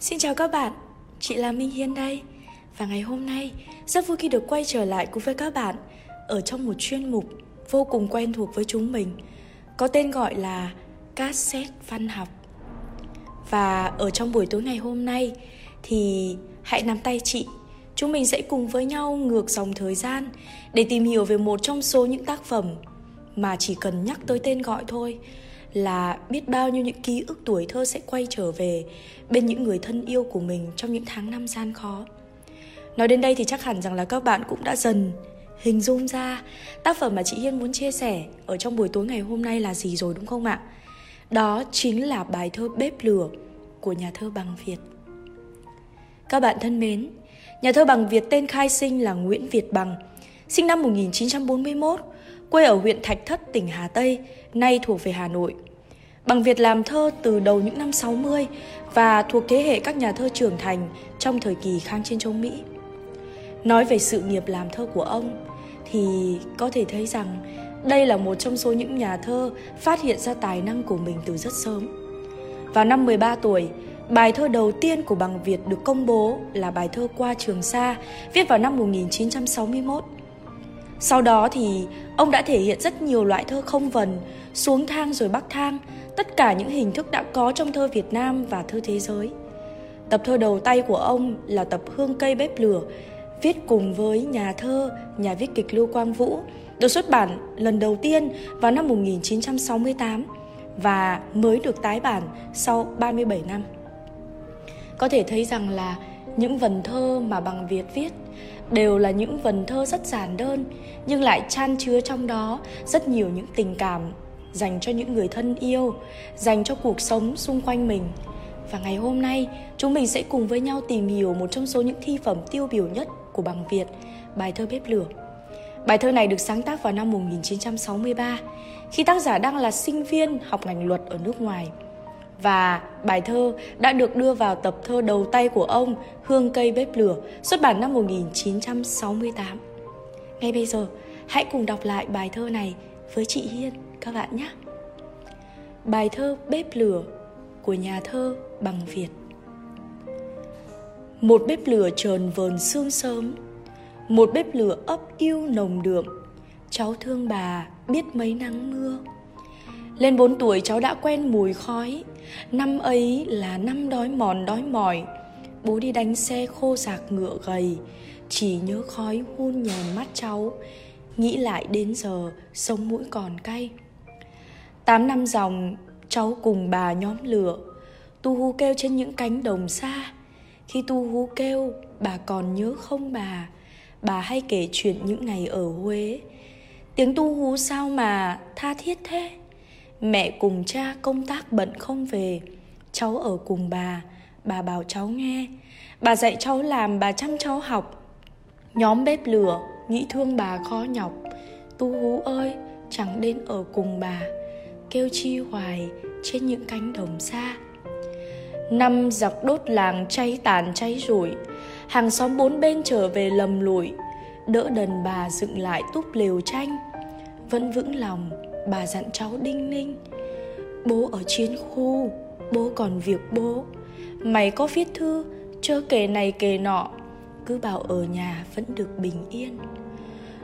Xin chào các bạn, chị là Minh Hiên đây. Và ngày hôm nay rất vui khi được quay trở lại cùng với các bạn Ở trong một chuyên mục vô cùng quen thuộc với chúng mình Có tên gọi là Cassette Văn học. Và ở trong buổi tối ngày hôm nay Thì hãy nắm tay chị. Chúng mình sẽ cùng với nhau ngược dòng thời gian Để tìm hiểu về một trong số những tác phẩm Mà chỉ cần nhắc tới tên gọi thôi là biết bao nhiêu những ký ức tuổi thơ sẽ quay trở về bên những người thân yêu của mình trong những tháng năm gian khó. Nói đến đây thì chắc hẳn rằng là các bạn cũng đã dần hình dung ra tác phẩm mà chị Hiên muốn chia sẻ ở trong buổi tối ngày hôm nay là gì rồi đúng không ạ? Đó chính là bài thơ Bếp lửa của nhà thơ Bằng Việt. Các bạn thân mến, nhà thơ Bằng Việt tên khai sinh là Nguyễn Việt Bằng, sinh năm 1941, quê ở huyện Thạch Thất, tỉnh Hà Tây, nay thuộc về Hà Nội. Bằng Việt làm thơ từ đầu những năm 60 và thuộc thế hệ các nhà thơ trưởng thành trong thời kỳ kháng chiến chống Mỹ. Nói về sự nghiệp làm thơ của ông thì có thể thấy rằng đây là một trong số những nhà thơ phát hiện ra tài năng của mình từ rất sớm. Vào năm 13 tuổi, bài thơ đầu tiên của Bằng Việt được công bố là bài thơ Qua Trường Sa, viết vào năm 1961. Sau đó thì ông đã thể hiện rất nhiều loại thơ không vần, xuống thang rồi bắc thang, tất cả những hình thức đã có trong thơ Việt Nam và thơ thế giới. Tập thơ đầu tay của ông là tập Hương cây bếp lửa, viết cùng với nhà thơ, nhà viết kịch Lưu Quang Vũ, được xuất bản lần đầu tiên vào năm 1968 và mới được tái bản sau 37 năm. Có thể thấy rằng là những vần thơ mà bằng Việt viết đều là những vần thơ rất giản đơn nhưng lại chan chứa trong đó rất nhiều những tình cảm dành cho những người thân yêu dành cho cuộc sống xung quanh mình và ngày hôm nay chúng mình sẽ cùng với nhau tìm hiểu một trong số những thi phẩm tiêu biểu nhất của bằng Việt, bài thơ Bếp lửa. Bài thơ này được sáng tác vào năm 1963, khi tác giả đang là sinh viên học ngành luật ở nước ngoài. Và bài thơ đã được đưa vào tập thơ đầu tay của ông Hương cây bếp lửa, xuất bản năm 1968. Ngay bây giờ, hãy cùng đọc lại bài thơ này với chị Hiên, các bạn nhé. Bài thơ Bếp lửa của nhà thơ Bằng Việt. Một bếp lửa trờn vờn sương sớm, Một bếp lửa ấp yêu nồng đượm. Cháu thương bà biết mấy nắng mưa. Lên bốn tuổi cháu đã quen mùi khói. Năm ấy là năm đói mòn đói mỏi. Bố đi đánh xe khô sạc ngựa gầy, Chỉ nhớ khói hun nhèm mắt cháu. Nghĩ lại đến giờ sống mũi còn cay. Tám năm dòng, cháu cùng bà nhóm lửa, Tu hú kêu trên những cánh đồng xa. Khi tu hú kêu, bà còn nhớ không bà? Bà hay kể chuyện những ngày ở Huế. Tiếng tu hú sao mà tha thiết thế? Mẹ cùng cha công tác bận không về. Cháu ở cùng bà Bà bảo cháu nghe. Bà dạy cháu làm, bà chăm cháu học. Nhóm bếp lửa Nghĩ thương bà khó nhọc. Tu hú ơi, Chẳng đến ở cùng bà. Kêu chi hoài Trên những cánh đồng xa. Năm giặc đốt làng cháy tàn cháy rủi Hàng xóm bốn bên trở về lầm lụi. Đỡ đần bà dựng lại túp lều tranh. Vẫn vững lòng, Bà dặn cháu đinh ninh. Bố ở chiến khu, Bố còn việc bố. Mày có viết thư, Chớ kể này kể nọ. Cứ bảo ở nhà vẫn được bình yên.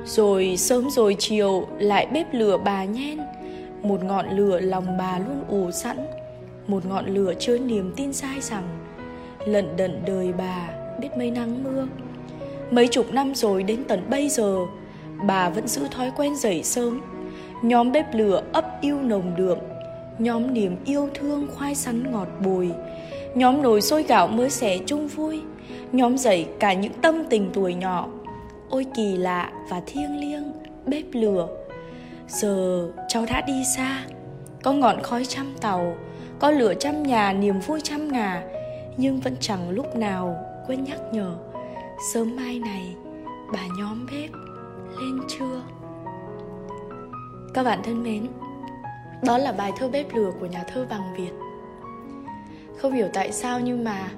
Rồi sớm rồi chiều Lại bếp lửa bà nhen. Một ngọn lửa lòng bà luôn ủ sẵn. Một ngọn lửa chứa niềm tin sai rằng Lận đận đời bà Biết mấy nắng mưa. Mấy chục năm rồi đến tận bây giờ, Bà vẫn giữ thói quen dậy sớm. Nhóm bếp lửa ấp yêu nồng đượm. Nhóm niềm yêu thương khoai sắn ngọt bùi. Nhóm nồi sôi gạo mới xẻ chung vui. Nhóm dậy cả những tâm tình tuổi nhỏ. Ôi kỳ lạ và thiêng liêng, Bếp lửa. Giờ cháu đã đi xa. Có ngọn khói trăm tàu, Có lửa trăm nhà, niềm vui trăm ngà. Nhưng vẫn chẳng lúc nào quên nhắc nhở, Sớm mai này, bà nhóm bếp lên chưa? Các bạn thân mến, Đó là bài thơ bếp lửa của nhà thơ Bằng Việt. Không hiểu tại sao nhưng mà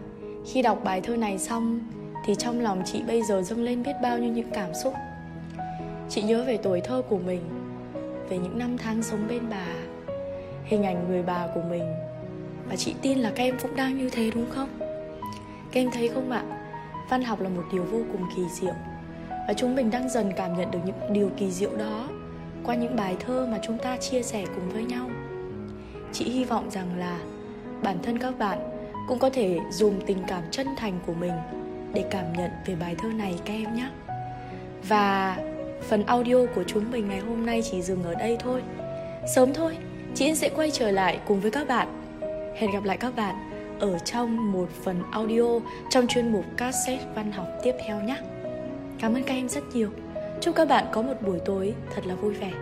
khi đọc bài thơ này xong, thì trong lòng chị bây giờ dâng lên biết bao nhiêu những cảm xúc. Chị nhớ về tuổi thơ của mình, về những năm tháng sống bên bà, hình ảnh người bà của mình. Và chị tin là các em cũng đang như thế, đúng không? Các em thấy không ạ? Văn học là một điều vô cùng kỳ diệu. Và chúng mình đang dần cảm nhận được những điều kỳ diệu đó Qua những bài thơ mà chúng ta chia sẻ cùng với nhau. Chị hy vọng rằng là bản thân các bạn cũng có thể dùng tình cảm chân thành của mình để cảm nhận về bài thơ này các em nhé. Và phần audio của chúng mình ngày hôm nay chỉ dừng ở đây thôi. Sớm thôi, chị Yên sẽ quay trở lại cùng với các bạn. Hẹn gặp lại các bạn ở trong một phần audio trong chuyên mục cassette văn học tiếp theo nhé. Cảm ơn các em rất nhiều. Chúc các bạn có một buổi tối thật là vui vẻ.